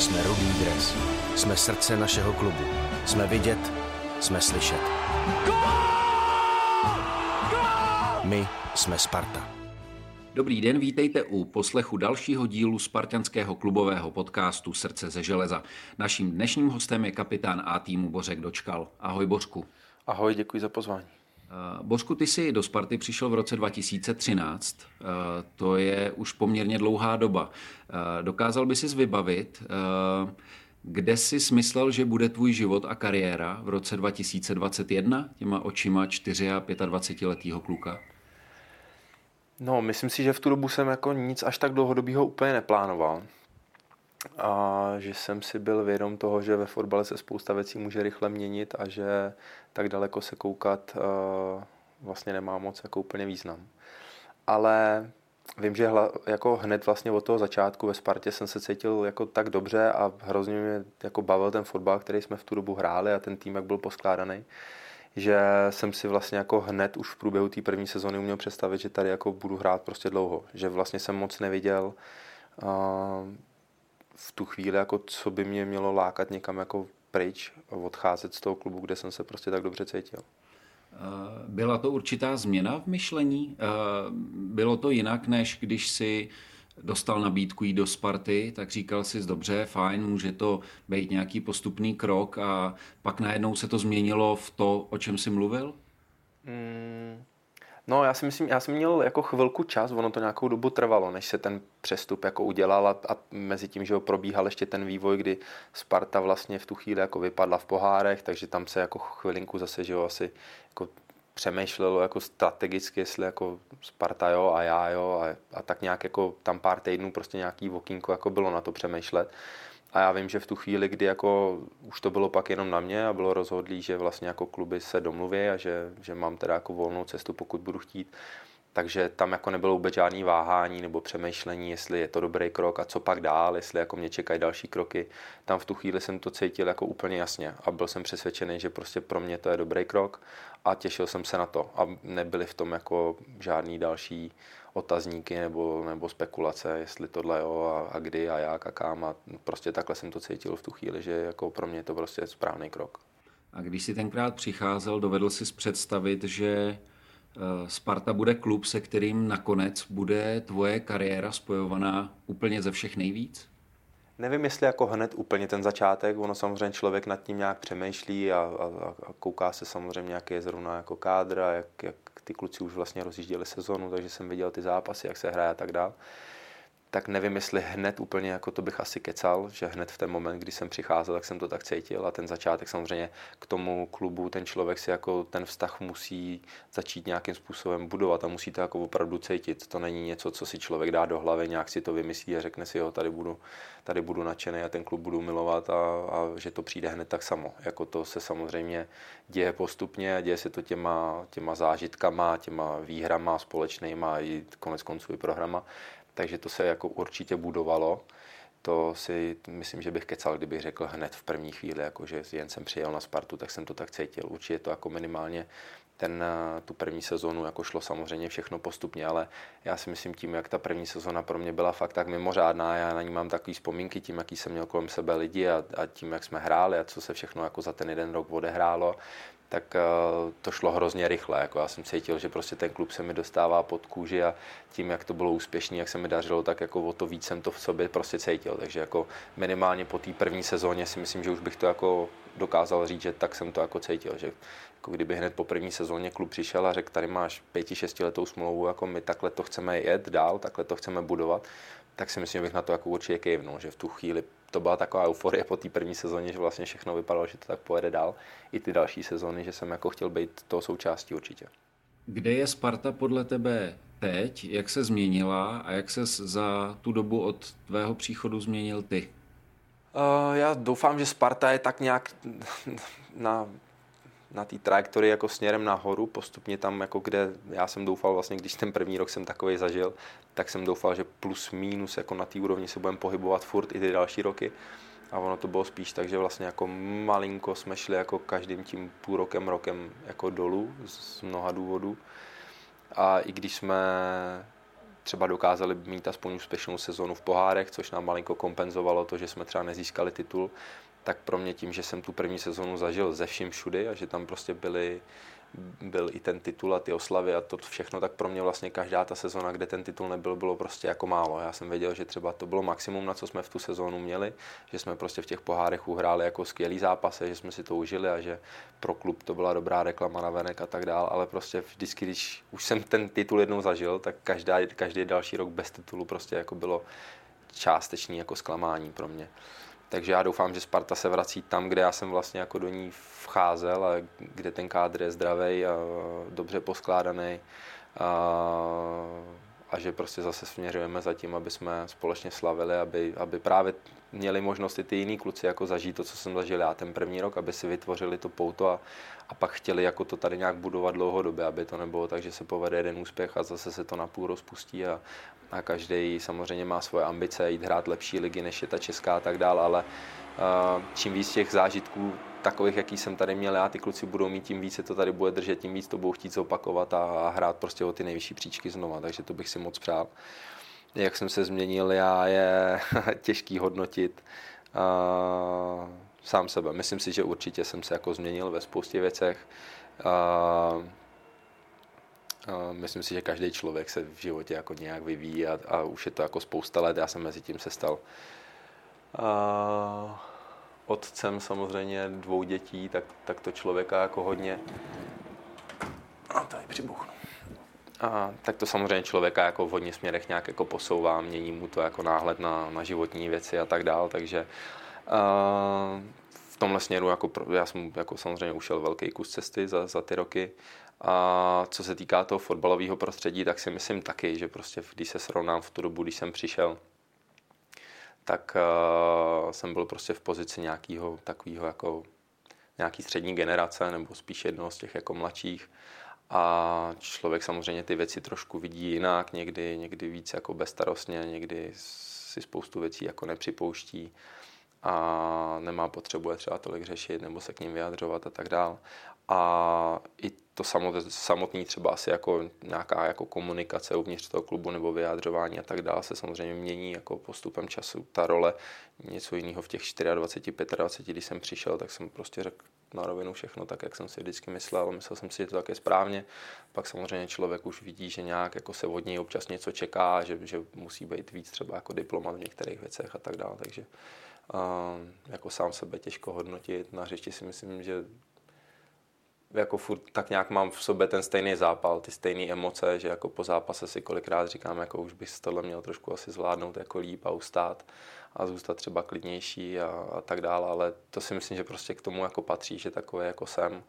Jsme rudý dres. Jsme srdce našeho klubu. Jsme vidět, jsme slyšet. My jsme Sparta. Dobrý den, vítejte u poslechu dalšího dílu spartanského klubového podcastu Srdce ze železa. Naším dnešním hostem je kapitán A týmu Bořek Dočkal. Ahoj Bořku. Ahoj, děkuji za pozvání. Uh, Bořku, ty jsi do Sparty přišel v roce 2013. Uh, to je už poměrně dlouhá doba. Uh, dokázal by si vybavit, kde jsi smyslel, že bude tvůj život a kariéra v roce 2021 těma očima 4 a 25 letého kluka? No, myslím si, že v tu dobu jsem jako nic až tak dlouhodobého úplně neplánoval. A že jsem si byl vědom toho, že ve fotbale se spousta věcí může rychle měnit a že tak daleko se koukat uh, vlastně nemá moc jako úplně význam. Ale vím, že hla, jako hned vlastně od toho začátku ve Spartě jsem se cítil jako tak dobře a hrozně mě jako bavil ten fotbal, který jsme v tu dobu hráli a ten tým, jak byl poskládaný že jsem si vlastně jako hned už v průběhu té první sezóny uměl představit, že tady jako budu hrát prostě dlouho. Že vlastně jsem moc neviděl uh, v tu chvíli, jako co by mě mělo lákat někam jako pryč, odcházet z toho klubu, kde jsem se prostě tak dobře cítil. Byla to určitá změna v myšlení? Bylo to jinak, než když si dostal nabídku jít do Sparty, tak říkal si, dobře, fajn, může to být nějaký postupný krok a pak najednou se to změnilo v to, o čem jsi mluvil? Mm, no já si myslím, já jsem měl jako chvilku čas, ono to nějakou dobu trvalo, než se ten přestup jako udělal a, a mezi tím, že ho probíhal ještě ten vývoj, kdy Sparta vlastně v tu chvíli jako vypadla v pohárech, takže tam se jako chvilinku zase, že jo, asi jako přemýšlelo jako strategicky, jestli jako Sparta jo a já jo a, a tak nějak jako tam pár týdnů prostě nějaký vokínko jako bylo na to přemýšlet. A já vím, že v tu chvíli, kdy jako už to bylo pak jenom na mě a bylo rozhodlý, že vlastně jako kluby se domluví a že, že mám teda jako volnou cestu, pokud budu chtít, takže tam jako nebylo vůbec žádný váhání nebo přemýšlení, jestli je to dobrý krok a co pak dál, jestli jako mě čekají další kroky. Tam v tu chvíli jsem to cítil jako úplně jasně a byl jsem přesvědčený, že prostě pro mě to je dobrý krok a těšil jsem se na to a nebyly v tom jako žádný další otazníky nebo, nebo spekulace, jestli tohle jo a, a kdy a jak a kam a prostě takhle jsem to cítil v tu chvíli, že jako pro mě to prostě je správný krok. A když si tenkrát přicházel, dovedl si představit, že Sparta bude klub, se kterým nakonec bude tvoje kariéra spojovaná úplně ze všech nejvíc? Nevím, jestli jako hned úplně ten začátek, ono samozřejmě člověk nad tím nějak přemýšlí a, a, a kouká se samozřejmě, jaký je zrovna jako kádr a jak, jak ty kluci už vlastně rozjížděli sezonu, takže jsem viděl ty zápasy, jak se hraje a tak dále tak nevím, jestli hned úplně jako to bych asi kecal, že hned v ten moment, kdy jsem přicházel, tak jsem to tak cítil a ten začátek samozřejmě k tomu klubu, ten člověk si jako ten vztah musí začít nějakým způsobem budovat a musí to jako opravdu cítit. To není něco, co si člověk dá do hlavy, nějak si to vymyslí a řekne si, jo, tady budu, tady budu nadšený a ten klub budu milovat a, a že to přijde hned tak samo. Jako to se samozřejmě děje postupně a děje se to těma, těma zážitkama, těma výhrama společnýma i konec konců i programa takže to se jako určitě budovalo. To si myslím, že bych kecal, kdybych řekl hned v první chvíli, jako že jen jsem přijel na Spartu, tak jsem to tak cítil. Určitě to jako minimálně ten, tu první sezonu jako šlo samozřejmě všechno postupně, ale já si myslím tím, jak ta první sezona pro mě byla fakt tak mimořádná, já na ní mám takový vzpomínky tím, jaký jsem měl kolem sebe lidi a, a tím, jak jsme hráli a co se všechno jako za ten jeden rok odehrálo, tak eh, to šlo hrozně rychle. Jako já jsem cítil, že prostě ten klub se mi dostává pod kůži a tím, jak to bylo úspěšné, jak se mi dařilo, tak jako o to víc jsem to v sobě prostě cítil. Takže jako minimálně po té první sezóně si myslím, že už bych to jako dokázal říct, že tak jsem to jako cítil, že jako kdyby hned po první sezóně klub přišel a řekl, tady máš pěti, šestiletou smlouvu, jako my takhle to chceme jet dál, takhle to chceme budovat, tak si myslím, že bych na to jako určitě kejvnul, že v tu chvíli to byla taková euforie po té první sezóně, že vlastně všechno vypadalo, že to tak pojede dál. I ty další sezóny, že jsem jako chtěl být toho součástí určitě. Kde je Sparta podle tebe teď? Jak se změnila a jak se za tu dobu od tvého příchodu změnil ty? Uh, já doufám, že Sparta je tak nějak na na té trajektorii jako směrem nahoru, postupně tam, jako kde já jsem doufal vlastně, když ten první rok jsem takový zažil, tak jsem doufal, že plus minus jako na té úrovni se budeme pohybovat furt i ty další roky. A ono to bylo spíš tak, že vlastně jako malinko jsme šli jako každým tím půl rokem, rokem jako dolů z mnoha důvodů. A i když jsme třeba dokázali mít aspoň úspěšnou sezonu v pohárech, což nám malinko kompenzovalo to, že jsme třeba nezískali titul, tak pro mě tím, že jsem tu první sezonu zažil ze vším všudy a že tam prostě byly byl i ten titul a ty oslavy a to všechno, tak pro mě vlastně každá ta sezona, kde ten titul nebyl, bylo prostě jako málo. Já jsem věděl, že třeba to bylo maximum, na co jsme v tu sezónu měli, že jsme prostě v těch pohárech uhráli jako skvělý zápasy, že jsme si to užili a že pro klub to byla dobrá reklama na venek a tak dál, ale prostě vždycky, když už jsem ten titul jednou zažil, tak každá, každý další rok bez titulu prostě jako bylo částečný jako zklamání pro mě. Takže já doufám, že Sparta se vrací tam, kde já jsem vlastně jako do ní vcházel a kde ten kádr je zdravý a dobře poskládaný. A, a že prostě zase směřujeme za tím, aby jsme společně slavili, aby, aby právě měli možnost i ty jiní kluci jako zažít to, co jsem zažil já ten první rok, aby si vytvořili to pouto a, a pak chtěli jako to tady nějak budovat dlouhodobě, aby to nebylo tak, že se povede jeden úspěch a zase se to napůl rozpustí a, a každý samozřejmě má svoje ambice jít hrát lepší ligy, než je ta česká a tak dál, ale uh, čím víc těch zážitků takových, jaký jsem tady měl já, ty kluci budou mít, tím víc se to tady bude držet, tím víc to budou chtít zopakovat a, a hrát prostě o ty nejvyšší příčky znova, takže to bych si moc přál. Jak jsem se změnil, já je těžký hodnotit uh, sám sebe. Myslím si, že určitě jsem se jako změnil ve spoustě věcech. Uh, Myslím si, že každý člověk se v životě jako nějak vyvíjí a, a už je to jako spousta let. Já jsem mezi tím se stal a, otcem samozřejmě dvou dětí, tak, tak to člověka jako hodně... A tady přibuchnu. A, tak to samozřejmě člověka jako v hodně směrech nějak jako posouvá, mění mu to jako náhled na, na životní věci a tak dál, takže a, v tomhle směru jako, já jsem jako samozřejmě ušel velký kus cesty za, za ty roky a co se týká toho fotbalového prostředí, tak si myslím taky, že prostě když se srovnám v tu dobu, když jsem přišel, tak uh, jsem byl prostě v pozici nějakého takového jako nějaký střední generace, nebo spíš jednoho z těch jako mladších. A člověk samozřejmě ty věci trošku vidí jinak, někdy, někdy víc jako bezstarostně, někdy si spoustu věcí jako nepřipouští a nemá potřebu je třeba tolik řešit nebo se k ním vyjadřovat a tak dál. A i to samotné třeba asi jako nějaká jako komunikace uvnitř toho klubu nebo vyjádřování a tak dále se samozřejmě mění jako postupem času. Ta role něco jiného v těch 24, 25, když jsem přišel, tak jsem prostě řekl na rovinu všechno tak, jak jsem si vždycky myslel. Myslel jsem si, že to také správně. Pak samozřejmě člověk už vidí, že nějak jako se od něj občas něco čeká, že, že musí být víc třeba jako diplomat v některých věcech a tak dále. Takže uh, jako sám sebe těžko hodnotit. Na hřišti si myslím, že jako furt tak nějak mám v sobě ten stejný zápal, ty stejné emoce, že jako po zápase si kolikrát říkám, jako už bych tohle měl trošku asi zvládnout jako líp a ustát a zůstat třeba klidnější a, a tak dále, ale to si myslím, že prostě k tomu jako patří, že takové jako jsem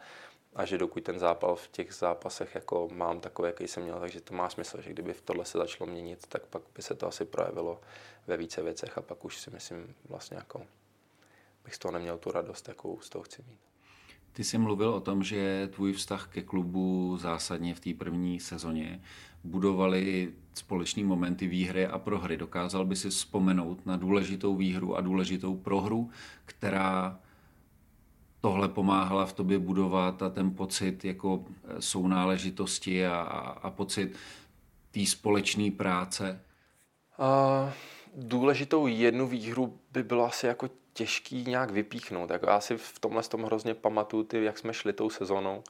a že dokud ten zápal v těch zápasech jako mám takový, jaký jsem měl, takže to má smysl, že kdyby v tohle se začalo měnit, tak pak by se to asi projevilo ve více věcech a pak už si myslím vlastně jako bych z toho neměl tu radost, jakou z toho chci mít. Ty jsi mluvil o tom, že tvůj vztah ke klubu zásadně v té první sezóně budovali společný momenty výhry a prohry. Dokázal by si vzpomenout na důležitou výhru a důležitou prohru, která tohle pomáhala v tobě budovat a ten pocit jako sounáležitosti a, a pocit té společné práce? Uh, důležitou jednu výhru by bylo asi jako těžký nějak vypíchnout. Jako já si v tomhle tom hrozně pamatuju, ty, jak jsme šli tou sezónou,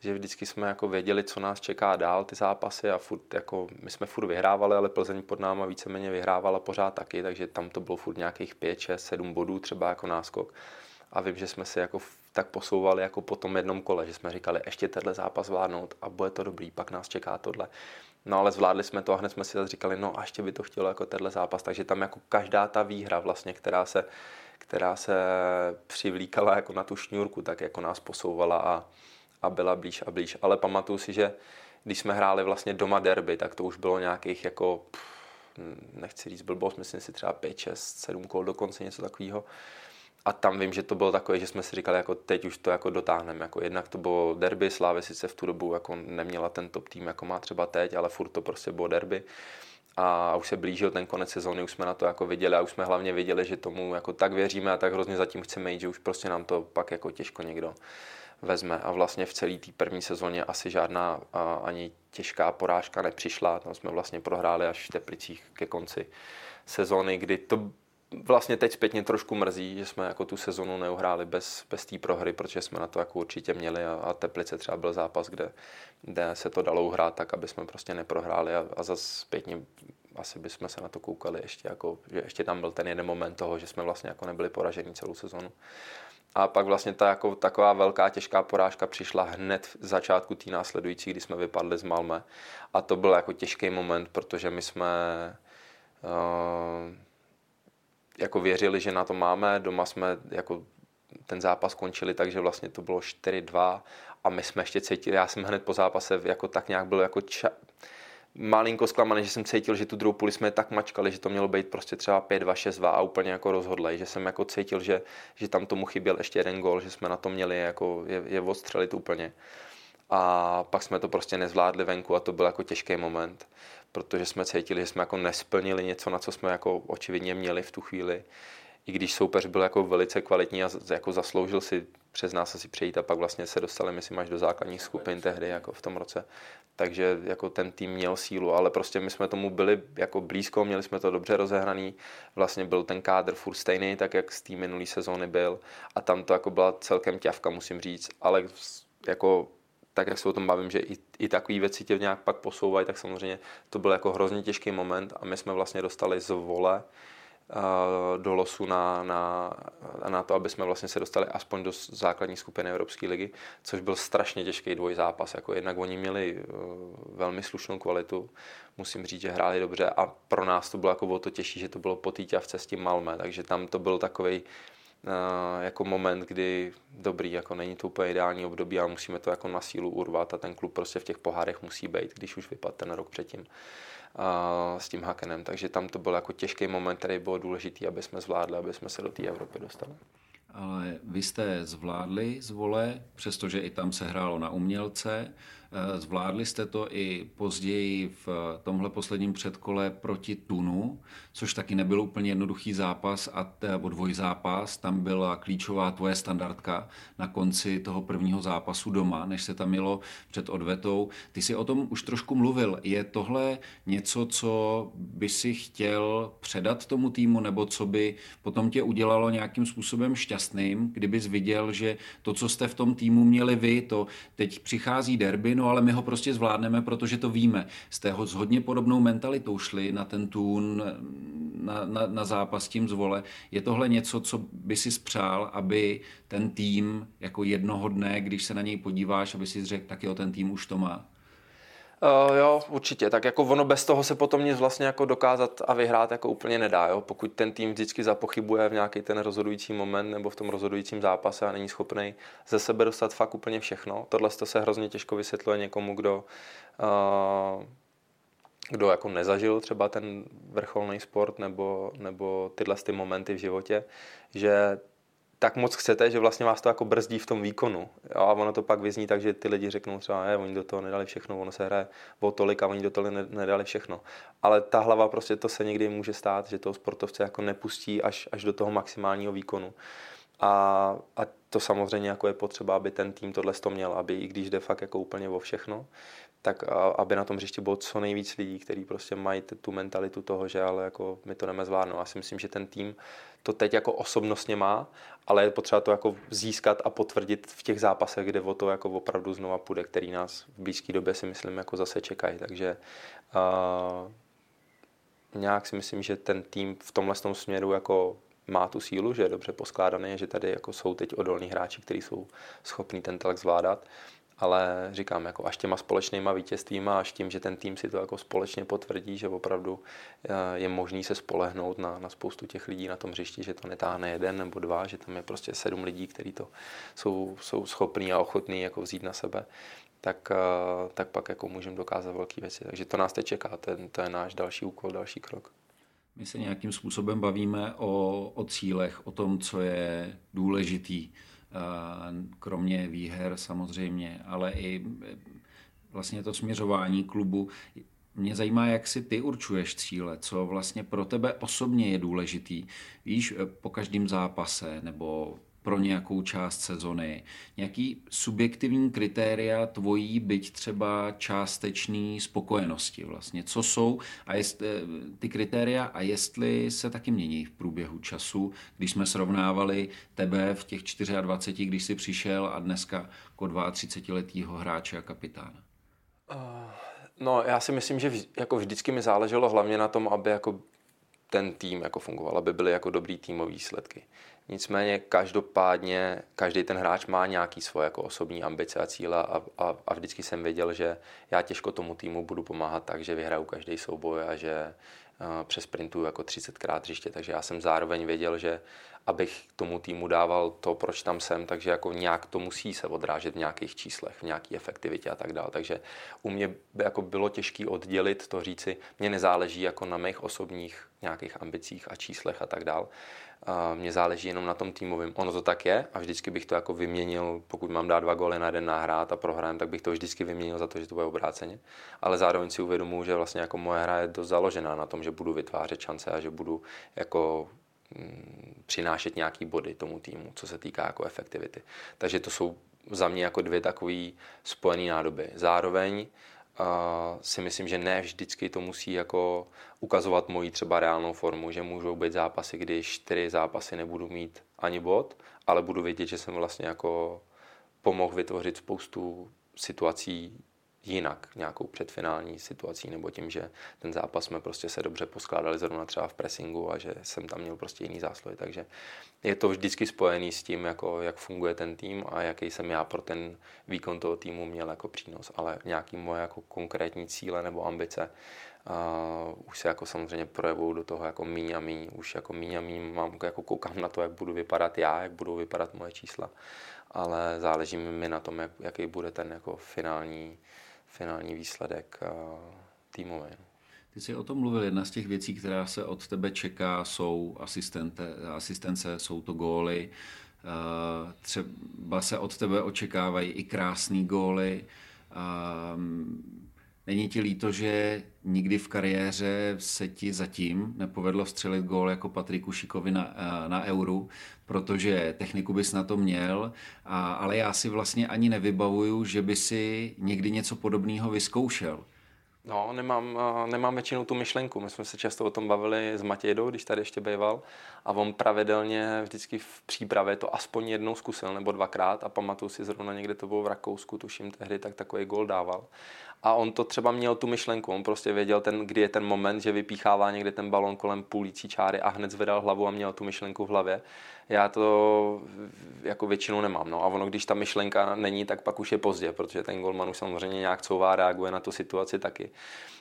že vždycky jsme jako věděli, co nás čeká dál, ty zápasy a furt jako, my jsme furt vyhrávali, ale Plzeň pod náma víceméně vyhrávala pořád taky, takže tam to bylo furt nějakých 5, 6, 7 bodů třeba jako náskok. A vím, že jsme si jako tak posouvali jako po tom jednom kole, že jsme říkali, ještě tenhle zápas zvládnout a bude to dobrý, pak nás čeká tohle. No ale zvládli jsme to a hned jsme si zase říkali, no a ještě by to chtělo jako tenhle zápas, takže tam jako každá ta výhra vlastně, která se která se přivlíkala jako na tu šňůrku, tak jako nás posouvala a, a byla blíž a blíž. Ale pamatuju si, že když jsme hráli vlastně doma derby, tak to už bylo nějakých jako, pff, nechci říct blbost, myslím si třeba 5, 6, 7 kol dokonce, něco takového. A tam vím, že to bylo takové, že jsme si říkali, jako teď už to jako dotáhneme. Jako jednak to bylo derby, Slávy sice v tu dobu jako neměla ten top tým, jako má třeba teď, ale furt to prostě bylo derby a už se blížil ten konec sezóny, už jsme na to jako viděli a už jsme hlavně viděli, že tomu jako tak věříme a tak hrozně zatím chceme jít, že už prostě nám to pak jako těžko někdo vezme. A vlastně v celé té první sezóně asi žádná a, ani těžká porážka nepřišla. Tam jsme vlastně prohráli až v Teplicích ke konci sezóny, kdy to vlastně teď zpětně trošku mrzí, že jsme jako tu sezonu neuhráli bez, bez té prohry, protože jsme na to jako určitě měli a, a Teplice třeba byl zápas, kde, kde se to dalo uhrát tak, aby jsme prostě neprohráli a, a zase zpětně asi bychom se na to koukali ještě, jako, že ještě tam byl ten jeden moment toho, že jsme vlastně jako nebyli poraženi celou sezonu. A pak vlastně ta jako, taková velká těžká porážka přišla hned v začátku té následující, kdy jsme vypadli z Malme. A to byl jako těžký moment, protože my jsme uh, jako věřili, že na to máme. Doma jsme jako ten zápas končili, takže vlastně to bylo 4-2 a my jsme ještě cítili, já jsem hned po zápase jako tak nějak byl jako ča, malinko zklamaný, že jsem cítil, že tu druhou půli jsme tak mačkali, že to mělo být prostě třeba 5-2, 6-2 a úplně jako rozhodlej, že jsem jako cítil, že, že tam tomu chyběl ještě jeden gol, že jsme na to měli jako je, je odstřelit úplně. A pak jsme to prostě nezvládli venku a to byl jako těžký moment, protože jsme cítili, že jsme jako nesplnili něco, na co jsme jako očividně měli v tu chvíli. I když soupeř byl jako velice kvalitní a jako zasloužil si přes nás asi přejít a pak vlastně se dostali, myslím, až do základních skupin tehdy jako v tom roce. Takže jako ten tým měl sílu, ale prostě my jsme tomu byli jako blízko, měli jsme to dobře rozehraný, vlastně byl ten kádr furt stejný, tak jak z té minulé sezóny byl. A tam to jako byla celkem ťavka, musím říct, ale jako tak jak se o tom bavím, že i, i takové věci tě nějak pak posouvají, tak samozřejmě to byl jako hrozně těžký moment a my jsme vlastně dostali z vole do losu na, na, na to, aby jsme vlastně se dostali aspoň do základní skupiny Evropské ligy, což byl strašně těžký dvojzápas. Jako jednak oni měli uh, velmi slušnou kvalitu, musím říct, že hráli dobře a pro nás to bylo jako o to těžší, že to bylo po v cestě Malme, takže tam to byl takový uh, jako moment, kdy dobrý, jako není to úplně ideální období a musíme to jako na sílu urvat a ten klub prostě v těch pohárech musí být, když už vypadl ten rok předtím s tím Hakenem. Takže tam to byl jako těžký moment, který byl důležitý, aby jsme zvládli, aby jsme se do té Evropy dostali. Ale vy jste zvládli z vole, přestože i tam se hrálo na umělce. Eh, zvládli jste to i později v tomhle posledním předkole proti Tunu, což taky nebyl úplně jednoduchý zápas, a nebo dvojzápas. Tam byla klíčová tvoje standardka na konci toho prvního zápasu doma, než se tam jelo před odvetou. Ty si o tom už trošku mluvil. Je tohle něco, co by si chtěl předat tomu týmu, nebo co by potom tě udělalo nějakým způsobem šťastným, kdybys viděl, že to, co jste v tom týmu měli vy, to teď přichází derby, no ale my ho prostě zvládneme, protože to víme. Jste ho s hodně podobnou mentalitou šli na ten tún, na, na, na zápas tím zvole. Je tohle něco, co by si spřál, aby ten tým jako jednoho dne, když se na něj podíváš, aby si řekl, tak jo, ten tým už to má? Uh, jo, určitě. Tak jako ono bez toho se potom nic vlastně jako dokázat a vyhrát jako úplně nedá. Jo? Pokud ten tým vždycky zapochybuje v nějaký ten rozhodující moment nebo v tom rozhodujícím zápase a není schopný ze sebe dostat fakt úplně všechno. Tohle to se hrozně těžko vysvětluje někomu, kdo uh, kdo jako nezažil třeba ten vrcholný sport nebo, nebo tyhle ty momenty v životě, že tak moc chcete, že vlastně vás to jako brzdí v tom výkonu. Jo, a ono to pak vyzní tak, že ty lidi řeknou třeba, je, oni do toho nedali všechno, ono se hraje o tolik a oni do toho nedali všechno. Ale ta hlava prostě to se někdy může stát, že toho sportovce jako nepustí až, až do toho maximálního výkonu. A, a to samozřejmě jako je potřeba, aby ten tým tohle to měl, aby i když jde fakt jako úplně o všechno, tak aby na tom hřišti bylo co nejvíc lidí, kteří prostě mají tu mentalitu toho, že ale jako my to jdeme zvládnout. Já si myslím, že ten tým to teď jako osobnostně má, ale je potřeba to jako získat a potvrdit v těch zápasech, kde o to jako opravdu znova půjde, který nás v blízké době si myslím jako zase čekají. Takže uh, nějak si myslím, že ten tým v tomhle tom směru jako má tu sílu, že je dobře poskládaný, že tady jako jsou teď odolní hráči, kteří jsou schopní ten tlak zvládat ale říkám, jako až těma společnýma vítězstvíma, až tím, že ten tým si to jako společně potvrdí, že opravdu eh, je možný se spolehnout na, na spoustu těch lidí na tom hřišti, že to netáhne jeden nebo dva, že tam je prostě sedm lidí, kteří to jsou, jsou schopní a ochotní jako vzít na sebe, tak, eh, tak pak jako můžeme dokázat velké věci. Takže to nás teď čeká, ten, to je náš další úkol, další krok. My se nějakým způsobem bavíme o, o cílech, o tom, co je důležitý kromě výher samozřejmě, ale i e, vlastně to směřování klubu. Mě zajímá, jak si ty určuješ cíle, co vlastně pro tebe osobně je důležitý. Víš, e, po každém zápase nebo pro nějakou část sezony. Nějaký subjektivní kritéria tvojí, byť třeba částečný spokojenosti vlastně. Co jsou a jest, eh, ty kritéria a jestli se taky mění v průběhu času, když jsme srovnávali tebe v těch 24, když jsi přišel a dneska jako 32-letýho hráče a kapitána. Uh, no, já si myslím, že vž, jako vždycky mi záleželo hlavně na tom, aby jako ten tým jako fungoval, aby byly jako dobrý týmový výsledky. Nicméně každopádně každý ten hráč má nějaký svoje jako osobní ambice a cíle a, a, a vždycky jsem věděl, že já těžko tomu týmu budu pomáhat tak, že vyhraju každý souboj a že uh, přesprintuju jako 30 krát hřiště, takže já jsem zároveň věděl, že abych tomu týmu dával to, proč tam jsem, takže jako nějak to musí se odrážet v nějakých číslech, v nějaké efektivitě a tak dále. Takže u mě jako bylo těžké oddělit to říci, mě nezáleží jako na mých osobních nějakých ambicích a číslech a tak dále. Mně záleží jenom na tom týmovém. Ono to tak je a vždycky bych to jako vyměnil, pokud mám dát dva góly na jeden nahrát a prohrajem, tak bych to vždycky vyměnil za to, že to bude obráceně. Ale zároveň si uvědomuji, že vlastně jako moje hra je dost založená na tom, že budu vytvářet šance a že budu jako mm, přinášet nějaký body tomu týmu, co se týká jako efektivity. Takže to jsou za mě jako dvě takové spojené nádoby. Zároveň si myslím, že ne vždycky to musí jako ukazovat moji třeba reálnou formu, že můžou být zápasy, kdy čtyři zápasy nebudu mít ani bod, ale budu vědět, že jsem vlastně jako pomohl vytvořit spoustu situací jinak nějakou předfinální situací nebo tím, že ten zápas jsme prostě se dobře poskládali zrovna třeba v pressingu a že jsem tam měl prostě jiný zásluhy. Takže je to vždycky spojený s tím, jako, jak funguje ten tým a jaký jsem já pro ten výkon toho týmu měl jako přínos. Ale nějaký moje jako konkrétní cíle nebo ambice uh, už se jako samozřejmě projevují do toho jako míň a míň. Už jako míň a míň mám, jako koukám na to, jak budu vypadat já, jak budou vypadat moje čísla. Ale záleží mi na tom, jak, jaký bude ten jako finální finální výsledek týmový. No. Ty jsi o tom mluvil, jedna z těch věcí, která se od tebe čeká, jsou asistente, asistence, jsou to góly, třeba se od tebe očekávají i krásné góly. Není ti líto, že nikdy v kariéře se ti zatím nepovedlo střelit gól jako Patriku Šikovi na, na euru, protože techniku bys na to měl, a, ale já si vlastně ani nevybavuju, že by si někdy něco podobného vyzkoušel. No, nemám, nemám většinou tu myšlenku. My jsme se často o tom bavili s Matějdou, když tady ještě býval. A on pravidelně vždycky v přípravě to aspoň jednou zkusil, nebo dvakrát. A pamatuju si zrovna někde to bylo v Rakousku, tuším tehdy, tak takový gol dával a on to třeba měl tu myšlenku, on prostě věděl, ten, kdy je ten moment, že vypíchává někde ten balon kolem půlící čáry a hned zvedal hlavu a měl tu myšlenku v hlavě. Já to jako většinou nemám. No. A ono, když ta myšlenka není, tak pak už je pozdě, protože ten golman už samozřejmě nějak couvá, reaguje na tu situaci taky.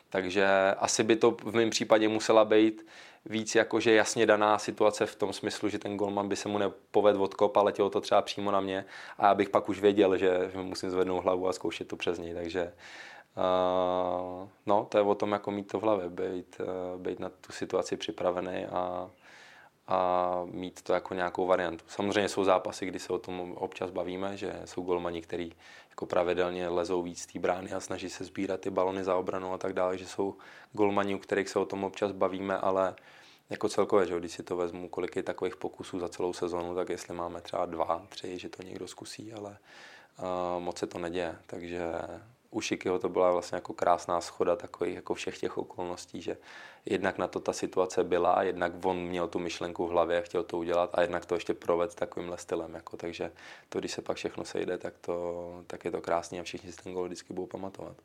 Takže asi by to v mém případě musela být víc jakože jasně daná situace v tom smyslu, že ten golman by se mu nepovedl odkop a letělo to třeba přímo na mě a já bych pak už věděl, že musím zvednout hlavu a zkoušet to přes něj. Takže Uh, no, to je o tom, jako mít to v hlavě, být, uh, být na tu situaci připravený a, a mít to jako nějakou variantu. Samozřejmě jsou zápasy, kdy se o tom občas bavíme, že jsou golmani, který jako pravidelně lezou víc té brány a snaží se sbírat ty balony za obranu a tak dále, že jsou golmani, u kterých se o tom občas bavíme, ale jako celkově, že když si to vezmu, kolik je takových pokusů za celou sezonu, tak jestli máme třeba dva, tři, že to někdo zkusí, ale uh, moc se to neděje, takže u Šikyho to byla vlastně jako krásná schoda takových jako všech těch okolností, že jednak na to ta situace byla, jednak on měl tu myšlenku v hlavě, chtěl to udělat a jednak to ještě proved takovýmhle stylem. Jako, takže to, když se pak všechno sejde, tak, to, tak je to krásný a všichni si ten gol vždycky budou pamatovat.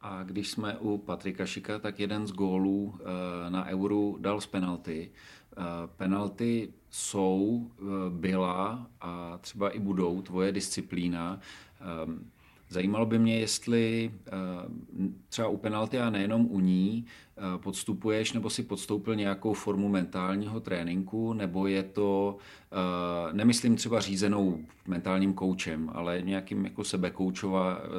A když jsme u Patrika Šika, tak jeden z gólů eh, na Euru dal z penalty. Eh, penalty jsou, eh, byla a třeba i budou tvoje disciplína. Ehm, Zajímalo by mě, jestli třeba u penalty a nejenom u ní podstupuješ nebo si podstoupil nějakou formu mentálního tréninku, nebo je to, nemyslím třeba řízenou mentálním koučem, ale nějakým jako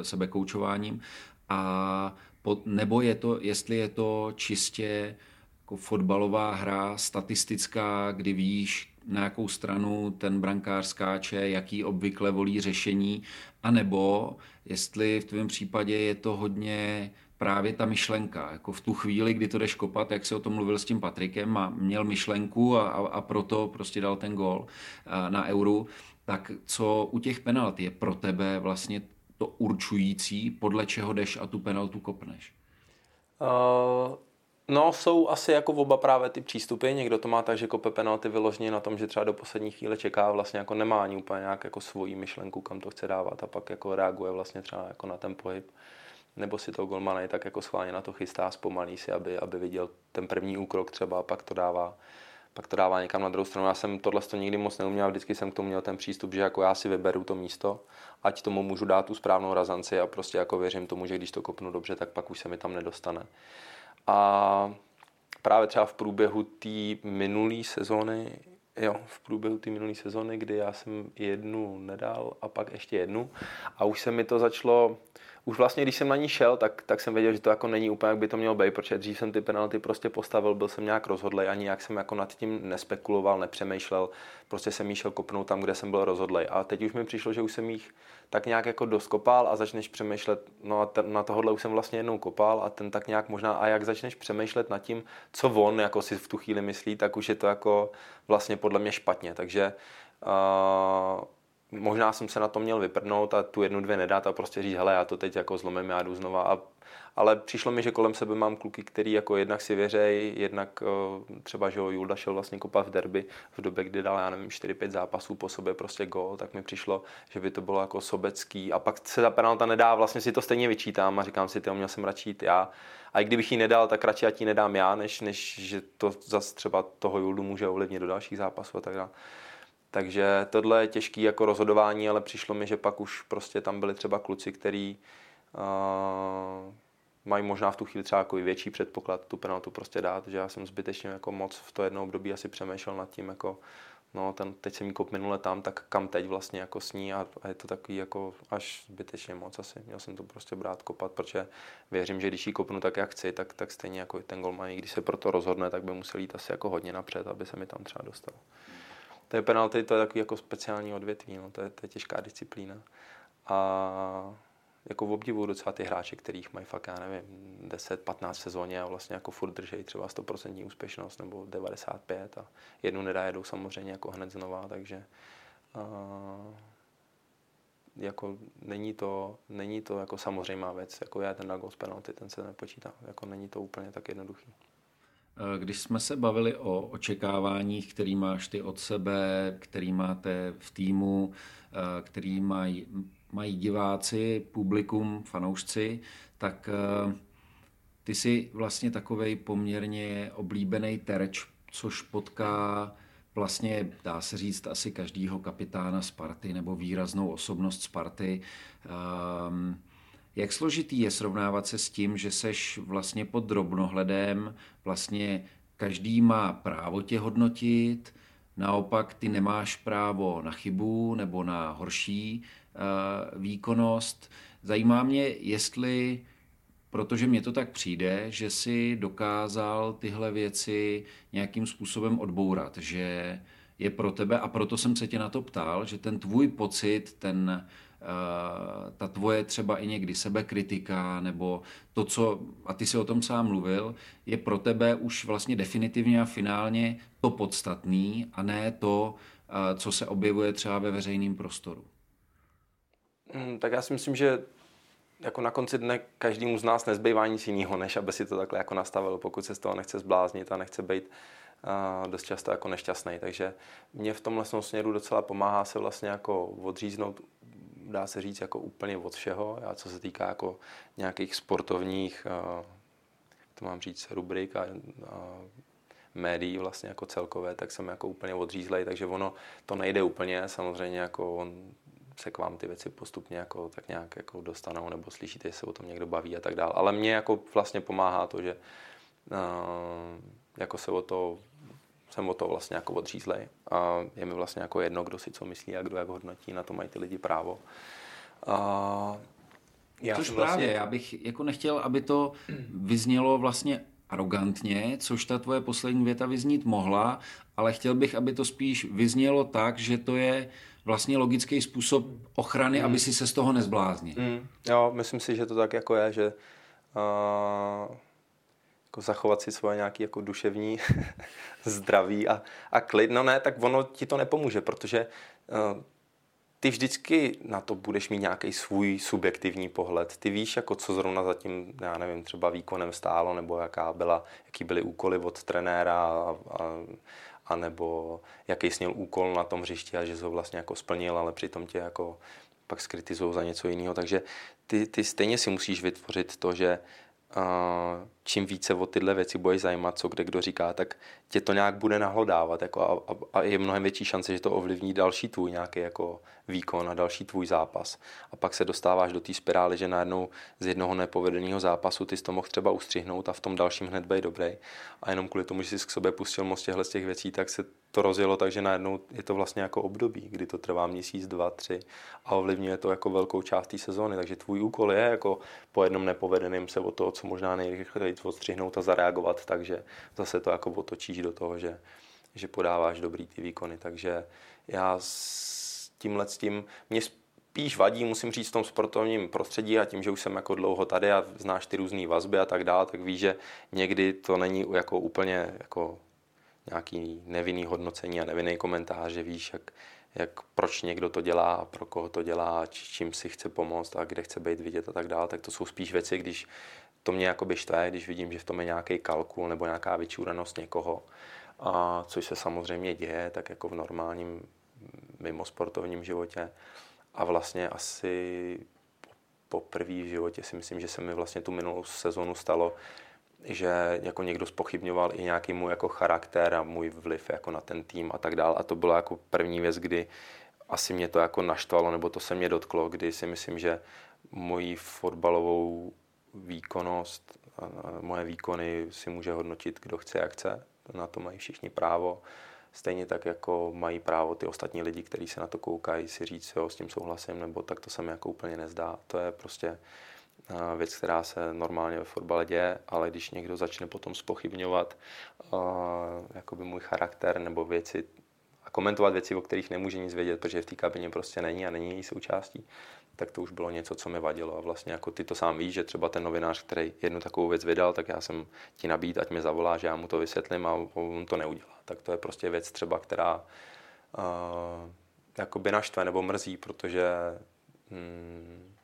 sebekoučováním, a pod, nebo je to, jestli je to čistě jako fotbalová hra, statistická, kdy víš, na jakou stranu ten brankář skáče, jaký obvykle volí řešení, anebo jestli v tvém případě je to hodně právě ta myšlenka. Jako v tu chvíli, kdy to jdeš kopat, jak se o tom mluvil s tím Patrikem, a měl myšlenku a, a, a proto prostě dal ten gol na euru, tak co u těch penalt je pro tebe vlastně to určující, podle čeho jdeš a tu penaltu kopneš? Uh, no, jsou asi jako oba právě ty přístupy. Někdo to má tak, že kope penalty vyloženě na tom, že třeba do poslední chvíle čeká, vlastně jako nemá ani úplně nějak jako svoji myšlenku, kam to chce dávat a pak jako reaguje vlastně třeba jako na ten pohyb. Nebo si to golmana i tak jako schválně na to chystá, zpomalí si, aby, aby viděl ten první úkrok třeba a pak to dává pak to dává někam na druhou stranu. Já jsem tohle to nikdy moc neuměl, vždycky jsem k tomu měl ten přístup, že jako já si vyberu to místo, ať tomu můžu dát tu správnou razanci a prostě jako věřím tomu, že když to kopnu dobře, tak pak už se mi tam nedostane. A právě třeba v průběhu té minulé sezóny, jo, v průběhu té minulé sezóny, kdy já jsem jednu nedal a pak ještě jednu a už se mi to začalo, už vlastně, když jsem na ní šel, tak, tak jsem věděl, že to jako není úplně, jak by to mělo být, protože dřív jsem ty penalty prostě postavil, byl jsem nějak rozhodlý, ani jak jsem jako nad tím nespekuloval, nepřemýšlel, prostě jsem jí šel kopnout tam, kde jsem byl rozhodlý. A teď už mi přišlo, že už jsem jich tak nějak jako doskopal a začneš přemýšlet, no a ten, na tohohle už jsem vlastně jednou kopal a ten tak nějak možná, a jak začneš přemýšlet nad tím, co on jako si v tu chvíli myslí, tak už je to jako vlastně podle mě špatně. Takže uh, možná jsem se na to měl vyprdnout a tu jednu, dvě nedát a prostě říct, hele, já to teď jako zlomím, já jdu znova. A, ale přišlo mi, že kolem sebe mám kluky, který jako jednak si věřej, jednak třeba, že Julda šel vlastně kopat v derby v době, kdy dal, já nevím, 4-5 zápasů po sobě prostě gol, tak mi přišlo, že by to bylo jako sobecký a pak se ta penalta nedá, vlastně si to stejně vyčítám a říkám si, ty měl jsem radši jít já. A i kdybych ji nedal, tak radši já ti nedám já, než, než že to zase třeba toho Juldu může ovlivnit do dalších zápasů a tak dále. Takže tohle je těžký jako rozhodování, ale přišlo mi, že pak už prostě tam byli třeba kluci, který uh, mají možná v tu chvíli třeba jako větší předpoklad tu penaltu prostě dát, že já jsem zbytečně jako moc v to jedno období asi přemýšlel nad tím, jako no ten, teď jsem kop minule tam, tak kam teď vlastně jako s ní a, a je to takový jako až zbytečně moc asi. Měl jsem to prostě brát kopat, protože věřím, že když jí kopnu tak, jak chci, tak, tak stejně jako ten golman, když se pro to rozhodne, tak by musel jít asi jako hodně napřed, aby se mi tam třeba dostal je penalty to je takový jako speciální odvětví, no, to, je, to je těžká disciplína. A jako v obdivu docela ty hráče, kterých mají fakt, já nevím, 10-15 sezóně a vlastně jako furt držejí třeba 100% úspěšnost nebo 95 a jednu nedajedou samozřejmě jako hned znova, takže a, jako není to, není to jako samozřejmá věc, jako je ten na gol penalty, ten se nepočítá, jako není to úplně tak jednoduchý. Eh, když jsme se bavili o očekáváních, který máš ty od sebe, který máte v týmu, eh, který mají, mají diváci, publikum, fanoušci, tak eh, ty jsi vlastně takovej poměrně oblíbený terč, což potká vlastně, dá se říct, asi každýho kapitána Sparty nebo výraznou osobnost Sparty. Um, jak složitý je srovnávat se s tím, že seš vlastně pod drobnohledem, vlastně každý má právo tě hodnotit, naopak ty nemáš právo na chybu nebo na horší uh, výkonnost. Zajímá mě, jestli, protože mně to tak přijde, že si dokázal tyhle věci nějakým způsobem odbourat, že je pro tebe, a proto jsem se tě na to ptal, že ten tvůj pocit, ten Eh, ta tvoje třeba i někdy sebekritika nebo to, co, a ty si o tom sám mluvil, je pro tebe už vlastně definitivně a finálně to podstatný a ne to, eh, co se objevuje třeba ve veřejném prostoru. Hmm, tak já si myslím, že jako na konci dne každému z nás nezbývá nic jiného, než aby si to takhle jako nastavil, pokud se z toho nechce zbláznit a nechce být uh, dost často jako nešťastný. Takže mě v tomhle směru docela pomáhá se vlastně jako odříznout dá se říct, jako úplně od všeho. Já, co se týká jako nějakých sportovních, to mám říct, rubrik a, a médií vlastně jako celkové, tak jsem jako úplně odřízlej, takže ono to nejde úplně, samozřejmě jako on se k vám ty věci postupně jako tak nějak jako dostanou nebo slyšíte, že se o tom někdo baví a tak dále. Ale mě jako vlastně pomáhá to, že uh, jako se o to jsem o to vlastně jako odřízlej a je mi vlastně jako jedno, kdo si co myslí a kdo jak hodnotí, na to mají ty lidi právo. A já Což právě, vlastně... já bych jako nechtěl, aby to vyznělo vlastně arrogantně, což ta tvoje poslední věta vyznít mohla, ale chtěl bych, aby to spíš vyznělo tak, že to je vlastně logický způsob ochrany, mm. aby si se z toho nezbláznil. Mm. Jo, myslím si, že to tak jako je, že uh, jako zachovat si svoje nějaké jako duševní zdraví a, a klid. No ne, tak ono ti to nepomůže, protože uh, ty vždycky na to budeš mít nějaký svůj subjektivní pohled. Ty víš, jako co zrovna za tím, já nevím, třeba výkonem stálo, nebo jaká byla, jaký byly úkoly od trenéra a, a, a nebo jaký jsi měl úkol na tom hřišti a že ho vlastně jako splnil, ale přitom tě jako pak skritizují za něco jiného. Takže ty, ty stejně si musíš vytvořit to, že čím více o tyhle věci budeš zajímat, co kde kdo říká, tak tě to nějak bude nahlodávat jako a, a, a je mnohem větší šance, že to ovlivní další tvůj nějaký jako výkon a další tvůj zápas. A pak se dostáváš do té spirály, že najednou z jednoho nepovedeného zápasu ty jsi to mohl třeba ustřihnout a v tom dalším hned být dobrý. A jenom kvůli tomu, že jsi k sobě pustil moc těchto z těch věcí, tak se to rozjelo, takže najednou je to vlastně jako období, kdy to trvá měsíc, dva, tři a ovlivňuje to jako velkou část té sezóny. Takže tvůj úkol je jako po jednom nepovedeném se o to, co možná nejrychleji odstřihnout a zareagovat, takže zase to jako otočíš do toho, že, že podáváš dobrý ty výkony. Takže já s tímhle s tím, mě spíš vadí, musím říct, v tom sportovním prostředí a tím, že už jsem jako dlouho tady a znáš ty různé vazby a tak dále, tak víš, že někdy to není jako úplně jako nějaký nevinný hodnocení a nevinný komentář, že víš, jak, jak proč někdo to dělá pro koho to dělá, čím si chce pomoct a kde chce být vidět a tak dále, tak to jsou spíš věci, když to mě jakoby štve, když vidím, že v tom je nějaký kalkul nebo nějaká vyčúranost někoho, a což se samozřejmě děje, tak jako v normálním mimo sportovním životě. A vlastně asi poprvé v životě si myslím, že se mi vlastně tu minulou sezonu stalo, že jako někdo spochybňoval i nějaký můj jako charakter a můj vliv jako na ten tým a tak dále. A to byla jako první věc, kdy asi mě to jako naštvalo, nebo to se mě dotklo, kdy si myslím, že moji fotbalovou výkonnost, moje výkony si může hodnotit, kdo chce, jak chce. Na to mají všichni právo. Stejně tak, jako mají právo ty ostatní lidi, kteří se na to koukají, si říct, jo, s tím souhlasím, nebo tak to se mi jako úplně nezdá. To je prostě věc, která se normálně ve fotbale děje, ale když někdo začne potom spochybňovat uh, můj charakter nebo věci a komentovat věci, o kterých nemůže nic vědět, protože v té kabině prostě není a není její součástí, tak to už bylo něco, co mi vadilo. A vlastně jako ty to sám víš, že třeba ten novinář, který jednu takovou věc vydal, tak já jsem ti nabít, ať mi zavolá, že já mu to vysvětlím a on to neudělá. Tak to je prostě věc třeba, která uh, jakoby naštve nebo mrzí, protože hmm,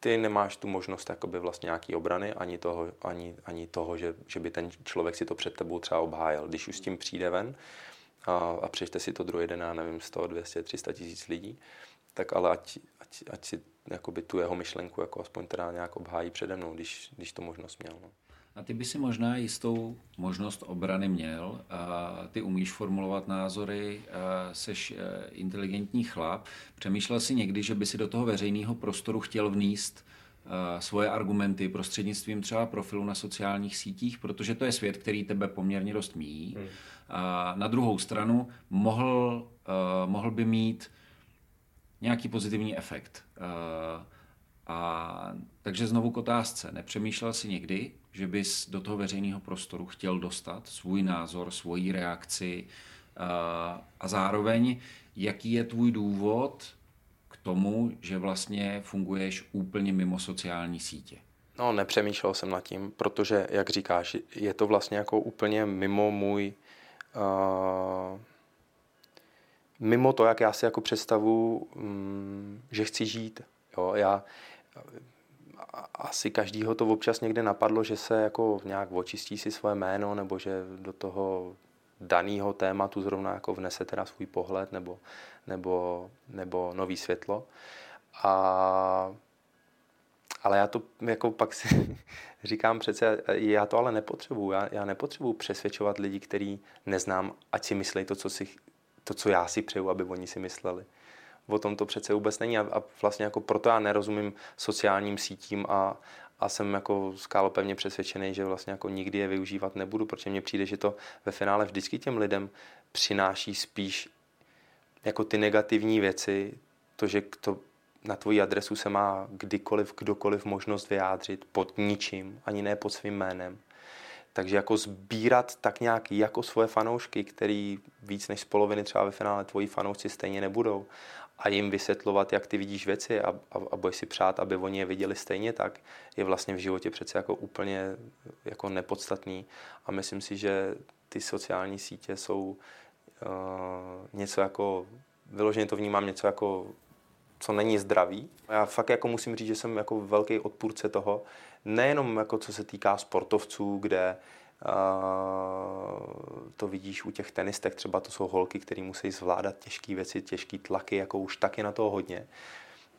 ty nemáš tu možnost jakoby vlastně nějaký obrany, ani toho, ani, ani toho že, že by ten člověk si to před tebou třeba obhájil. Když už s tím přijde ven a, a přečte si to druhý den, já nevím, 100, 200, 300 tisíc lidí, tak ale ať, ať, ať si jakoby tu jeho myšlenku jako aspoň teda nějak obhájí přede mnou, když, když to možnost měl. No. A ty by si možná jistou možnost obrany měl. A ty umíš formulovat názory, seš e, inteligentní chlap. Přemýšlel si někdy, že by si do toho veřejného prostoru chtěl vníst e, svoje argumenty prostřednictvím třeba profilu na sociálních sítích, protože to je svět, který tebe poměrně dost míjí. Hmm. A na druhou stranu mohl, e, mohl by mít nějaký pozitivní efekt. A takže znovu k otázce. Nepřemýšlel si někdy, že bys do toho veřejného prostoru chtěl dostat svůj názor, svoji reakci a zároveň, jaký je tvůj důvod k tomu, že vlastně funguješ úplně mimo sociální sítě? No, nepřemýšlel jsem nad tím, protože, jak říkáš, je to vlastně jako úplně mimo můj, uh, mimo to, jak já si jako představu, um, že chci žít. Jo, já, asi každýho to občas někde napadlo, že se jako nějak očistí si svoje jméno, nebo že do toho daného tématu zrovna jako vnese teda svůj pohled nebo, nebo, nebo nový světlo. A, ale já to jako pak si říkám přece, já to ale nepotřebuju. Já, já nepotřebuju přesvědčovat lidi, který neznám, ať si myslí to, co, si, to, co já si přeju, aby oni si mysleli o tom to přece vůbec není a, a vlastně jako proto já nerozumím sociálním sítím a, a jsem jako skálopevně přesvědčený, že vlastně jako nikdy je využívat nebudu, protože mně přijde, že to ve finále vždycky těm lidem přináší spíš jako ty negativní věci, to, že to na tvoji adresu se má kdykoliv, kdokoliv možnost vyjádřit pod ničím, ani ne pod svým jménem. Takže jako sbírat tak nějak jako svoje fanoušky, který víc než z poloviny třeba ve finále tvoji fanoušci stejně nebudou. A jim vysvětlovat, jak ty vidíš věci a, a, a budeš si přát, aby oni je viděli stejně tak, je vlastně v životě přece jako úplně jako nepodstatný. A myslím si, že ty sociální sítě jsou uh, něco jako vyloženě to vnímám něco jako co není zdravý. Já fakt jako musím říct, že jsem jako velký odpůrce toho, nejenom jako co se týká sportovců, kde uh, to vidíš u těch tenistek, třeba to jsou holky, které musí zvládat těžké věci, těžké tlaky, jako už taky na toho hodně.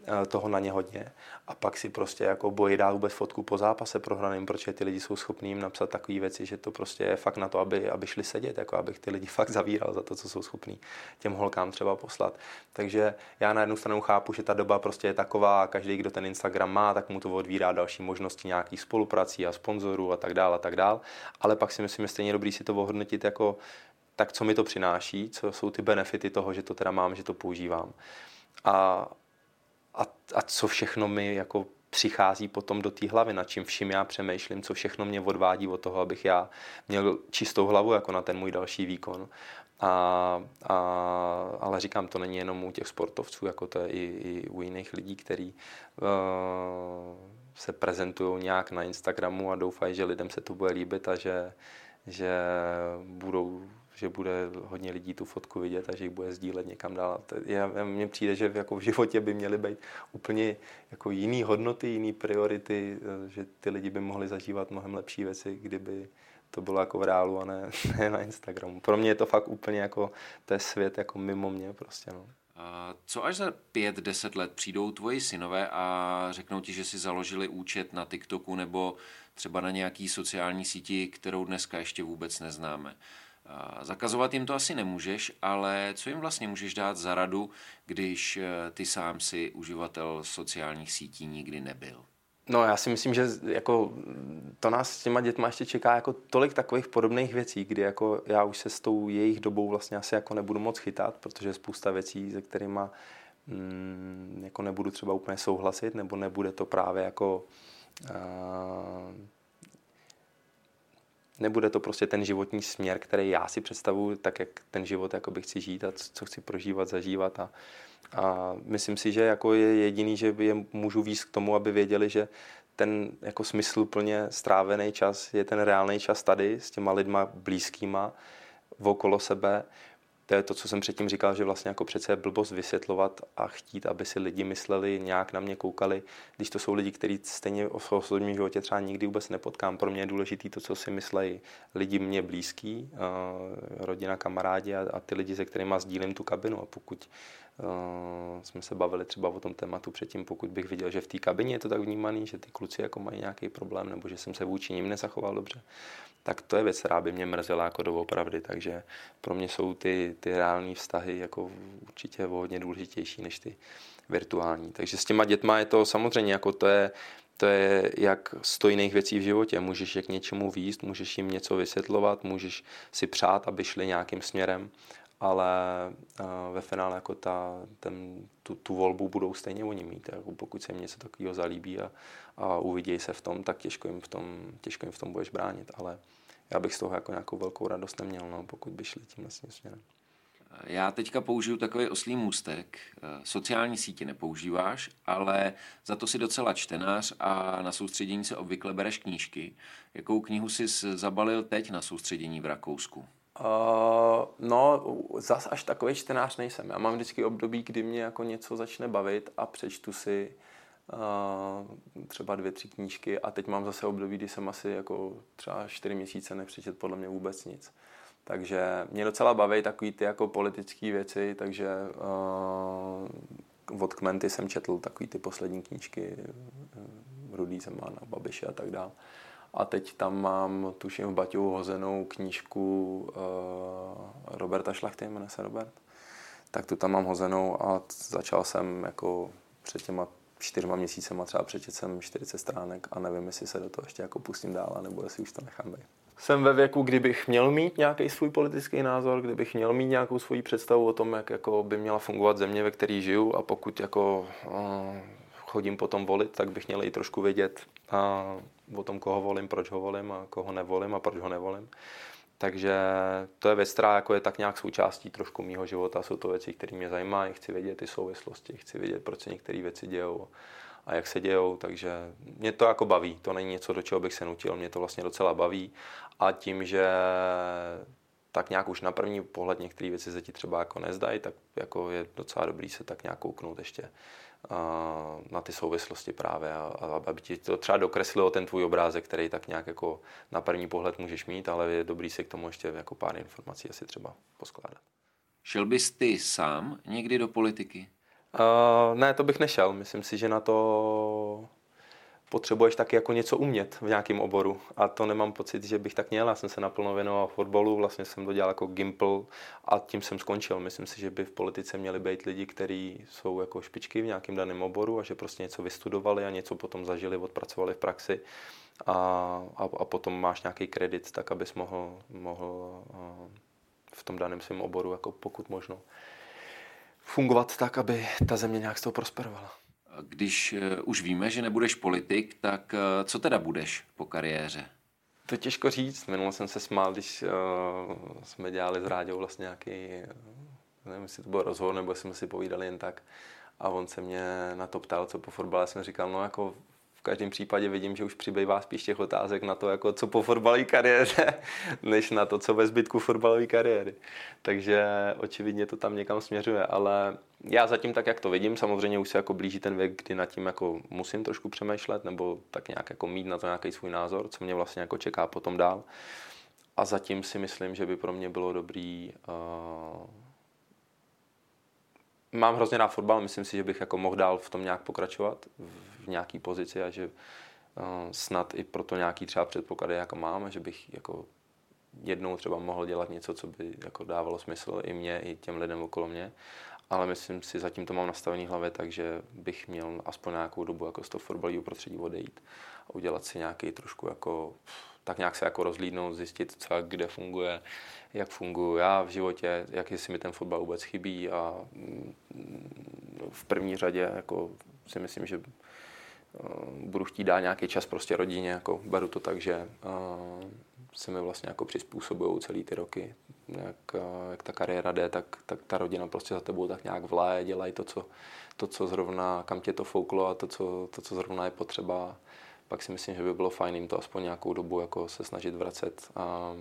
Eh, toho na ně hodně a pak si prostě jako bojí dát vůbec fotku po zápase prohraným, protože ty lidi jsou schopní jim napsat takové věci, že to prostě je fakt na to, aby, aby šli sedět, jako abych ty lidi fakt zavíral za to, co jsou schopní těm holkám třeba poslat. Takže já na jednu stranu chápu, že ta doba prostě je taková a každý, kdo ten Instagram má, tak mu to odvírá další možnosti nějakých spoluprací a sponzorů a tak dále a tak dále. Ale pak si myslím, že stejně dobrý si to ohodnotit jako tak co mi to přináší, co jsou ty benefity toho, že to teda mám, že to používám. A, a, a co všechno mi jako přichází potom do té hlavy, nad čím vším já přemýšlím, co všechno mě odvádí od toho, abych já měl čistou hlavu jako na ten můj další výkon. A, a, ale říkám, to není jenom u těch sportovců, jako to je i, i u jiných lidí, kteří uh, se prezentují nějak na Instagramu a doufají, že lidem se to bude líbit a že, že budou že bude hodně lidí tu fotku vidět a že ji bude sdílet někam dál. Mně přijde, že jako v životě by měly být úplně jako jiný hodnoty, jiný priority, že ty lidi by mohli zažívat mnohem lepší věci, kdyby to bylo jako v reálu a ne, ne na Instagramu. Pro mě je to fakt úplně jako, to je svět jako mimo mě prostě. No. Co až za pět, deset let přijdou tvoji synové a řeknou ti, že si založili účet na TikToku nebo třeba na nějaký sociální síti, kterou dneska ještě vůbec neznáme? Zakazovat jim to asi nemůžeš, ale co jim vlastně můžeš dát za radu, když eh, ty sám si uživatel sociálních sítí nikdy nebyl? No já si myslím, že jako to nás s těma dětma ještě čeká jako tolik takových podobných věcí, kdy jako já už se s tou jejich dobou vlastně asi jako nebudu moc chytat, protože je spousta věcí, se kterými mm, jako nebudu třeba úplně souhlasit, nebo nebude to právě jako uh, nebude to prostě ten životní směr, který já si představuji, tak jak ten život jako bych chci žít a co chci prožívat, zažívat. A, a myslím si, že jako je jediný, že je můžu víc k tomu, aby věděli, že ten jako smysluplně strávený čas je ten reálný čas tady s těma lidma blízkýma okolo sebe, to je to, co jsem předtím říkal, že vlastně jako přece je blbost vysvětlovat a chtít, aby si lidi mysleli, nějak na mě koukali, když to jsou lidi, kteří stejně v osobním životě třeba nikdy vůbec nepotkám. Pro mě je důležité to, co si myslejí lidi mě blízký, eh, rodina, kamarádi a, a ty lidi, se kterými sdílím tu kabinu. A pokud jsme se bavili třeba o tom tématu předtím, pokud bych viděl, že v té kabině je to tak vnímaný, že ty kluci jako mají nějaký problém, nebo že jsem se vůči nim nezachoval dobře, tak to je věc, která by mě mrzela jako doopravdy, takže pro mě jsou ty, ty reální vztahy jako určitě hodně důležitější než ty virtuální. Takže s těma dětma je to samozřejmě jako to je, to je jak sto jiných věcí v životě. Můžeš je k něčemu výst, můžeš jim něco vysvětlovat, můžeš si přát, aby šli nějakým směrem, ale ve finále jako ta, ten, tu, tu volbu budou stejně oni mít. Jako pokud se jim něco takového zalíbí a, a uvidějí se v tom, tak těžko jim v tom, těžko jim v tom budeš bránit. Ale já bych z toho jako nějakou velkou radost neměl, no, pokud by šli tím vlastně směrem. Já teďka použiju takový oslý můstek. Sociální sítě nepoužíváš, ale za to si docela čtenář a na soustředění se obvykle bereš knížky. Jakou knihu jsi zabalil teď na soustředění v Rakousku? Uh, no, zas až takový čtenář nejsem. Já mám vždycky období, kdy mě jako něco začne bavit a přečtu si uh, třeba dvě, tři knížky a teď mám zase období, kdy jsem asi jako třeba čtyři měsíce nepřečet podle mě vůbec nic. Takže mě docela baví takový ty jako politické věci, takže uh, od Kmenty jsem četl takový ty poslední knížky Rudý Zeman a Babiše a tak dále. A teď tam mám, tuším, v Baťu hozenou knížku uh, Roberta Šlachty, jmenuje se Robert. Tak tu tam mám hozenou a začal jsem jako před těma čtyřma měsícema třeba přečet jsem 40 stránek a nevím, jestli se do toho ještě jako pustím dál, nebo jestli už to nechám být. Jsem ve věku, kdybych měl mít nějaký svůj politický názor, kdybych měl mít nějakou svoji představu o tom, jak jako by měla fungovat země, ve které žiju a pokud jako uh, chodím potom volit, tak bych měl i trošku vědět uh, o tom, koho volím, proč ho volím a koho nevolím a proč ho nevolím. Takže to je věc, která jako je tak nějak součástí trošku mýho života. Jsou to věci, které mě zajímají, chci vědět ty souvislosti, chci vědět, proč se některé věci dějou a jak se dějou, takže mě to jako baví. To není něco, do čeho bych se nutil, mě to vlastně docela baví. A tím, že tak nějak už na první pohled některé věci se ti třeba jako nezdají, tak jako je docela dobrý se tak nějak kouknout ještě na ty souvislosti právě, a, a aby ti to třeba dokreslilo ten tvůj obrázek, který tak nějak jako na první pohled můžeš mít, ale je dobrý si k tomu ještě jako pár informací asi třeba poskládat. Šel bys ty sám někdy do politiky? Uh, ne, to bych nešel. Myslím si, že na to potřebuješ taky jako něco umět v nějakém oboru. A to nemám pocit, že bych tak měl. Já jsem se naplno věnoval fotbalu, vlastně jsem to dělal jako gimpl a tím jsem skončil. Myslím si, že by v politice měli být lidi, kteří jsou jako špičky v nějakém daném oboru a že prostě něco vystudovali a něco potom zažili, odpracovali v praxi a, a, a potom máš nějaký kredit, tak abys mohl, mohl v tom daném svém oboru jako pokud možno fungovat tak, aby ta země nějak z toho prosperovala. Když eh, už víme, že nebudeš politik, tak eh, co teda budeš po kariéře? To těžko říct. Minule jsem se smál, když uh, jsme dělali s Ráďou vlastně nějaký, nevím, jestli to byl rozhovor, nebo jsme si povídali jen tak. A on se mě na to ptal, co po fotbale. jsem říkal, no jako každém případě vidím, že už přibývá spíš těch otázek na to, jako co po fotbalové kariéře, než na to, co ve zbytku fotbalové kariéry. Takže očividně to tam někam směřuje, ale já zatím tak, jak to vidím, samozřejmě už se jako blíží ten věk, kdy nad tím jako musím trošku přemýšlet, nebo tak nějak jako mít na to nějaký svůj názor, co mě vlastně jako čeká potom dál. A zatím si myslím, že by pro mě bylo dobrý uh, mám hrozně rád fotbal, myslím si, že bych jako mohl dál v tom nějak pokračovat v nějaký pozici a že uh, snad i proto nějaký třeba předpoklady jako mám že bych jako jednou třeba mohl dělat něco, co by jako dávalo smysl i mě, i těm lidem okolo mě. Ale myslím si, zatím to mám nastavený hlavě, takže bych měl aspoň nějakou dobu jako z toho fotbalového prostředí odejít a udělat si nějaký trošku jako, tak nějak se jako rozlídnout, zjistit, co kde funguje, jak funguji já v životě, jak jestli mi ten fotbal vůbec chybí a mm, v první řadě jako si myslím, že Eh, budu chtít dát nějaký čas prostě rodině, jako beru to tak, že uh, se mi vlastně jako přizpůsobují celý ty roky. Jak, uh, jak ta kariéra jde, tak, tak ta rodina prostě za tebou tak nějak vláje, dělají to, co, to, co zrovna, kam tě to fouklo a to co, to, co zrovna je potřeba. Pak si myslím, že by bylo fajn jim to aspoň nějakou dobu jako se snažit vracet. A,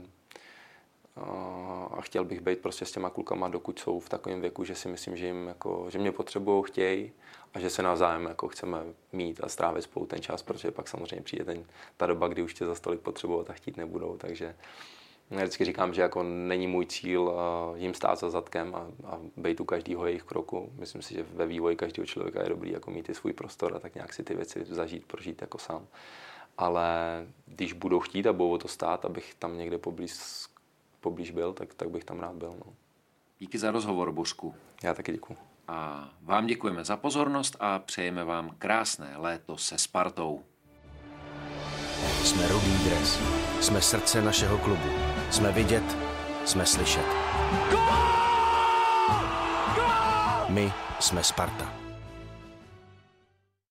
a chtěl bych být prostě s těma klukama, dokud jsou v takovém věku, že si myslím, že, jim jako, že mě potřebují, chtějí a že se navzájem jako chceme mít a strávit spolu ten čas, protože pak samozřejmě přijde ten, ta doba, kdy už tě za stolik potřebovat a chtít nebudou, takže já vždycky říkám, že jako není můj cíl uh, jim stát za zadkem a, a být u každého jejich kroku. Myslím si, že ve vývoji každého člověka je dobrý jako mít i svůj prostor a tak nějak si ty věci zažít, prožít jako sám. Ale když budou chtít a budou to stát, abych tam někde poblíž, poblíž byl, tak, tak bych tam rád byl. No. Díky za rozhovor, Božku. Já taky děkuji. A vám děkujeme za pozornost a přejeme vám krásné léto se Spartou. Jsme Rudý dres. Jsme srdce našeho klubu. Jsme vidět, jsme slyšet. My jsme Sparta.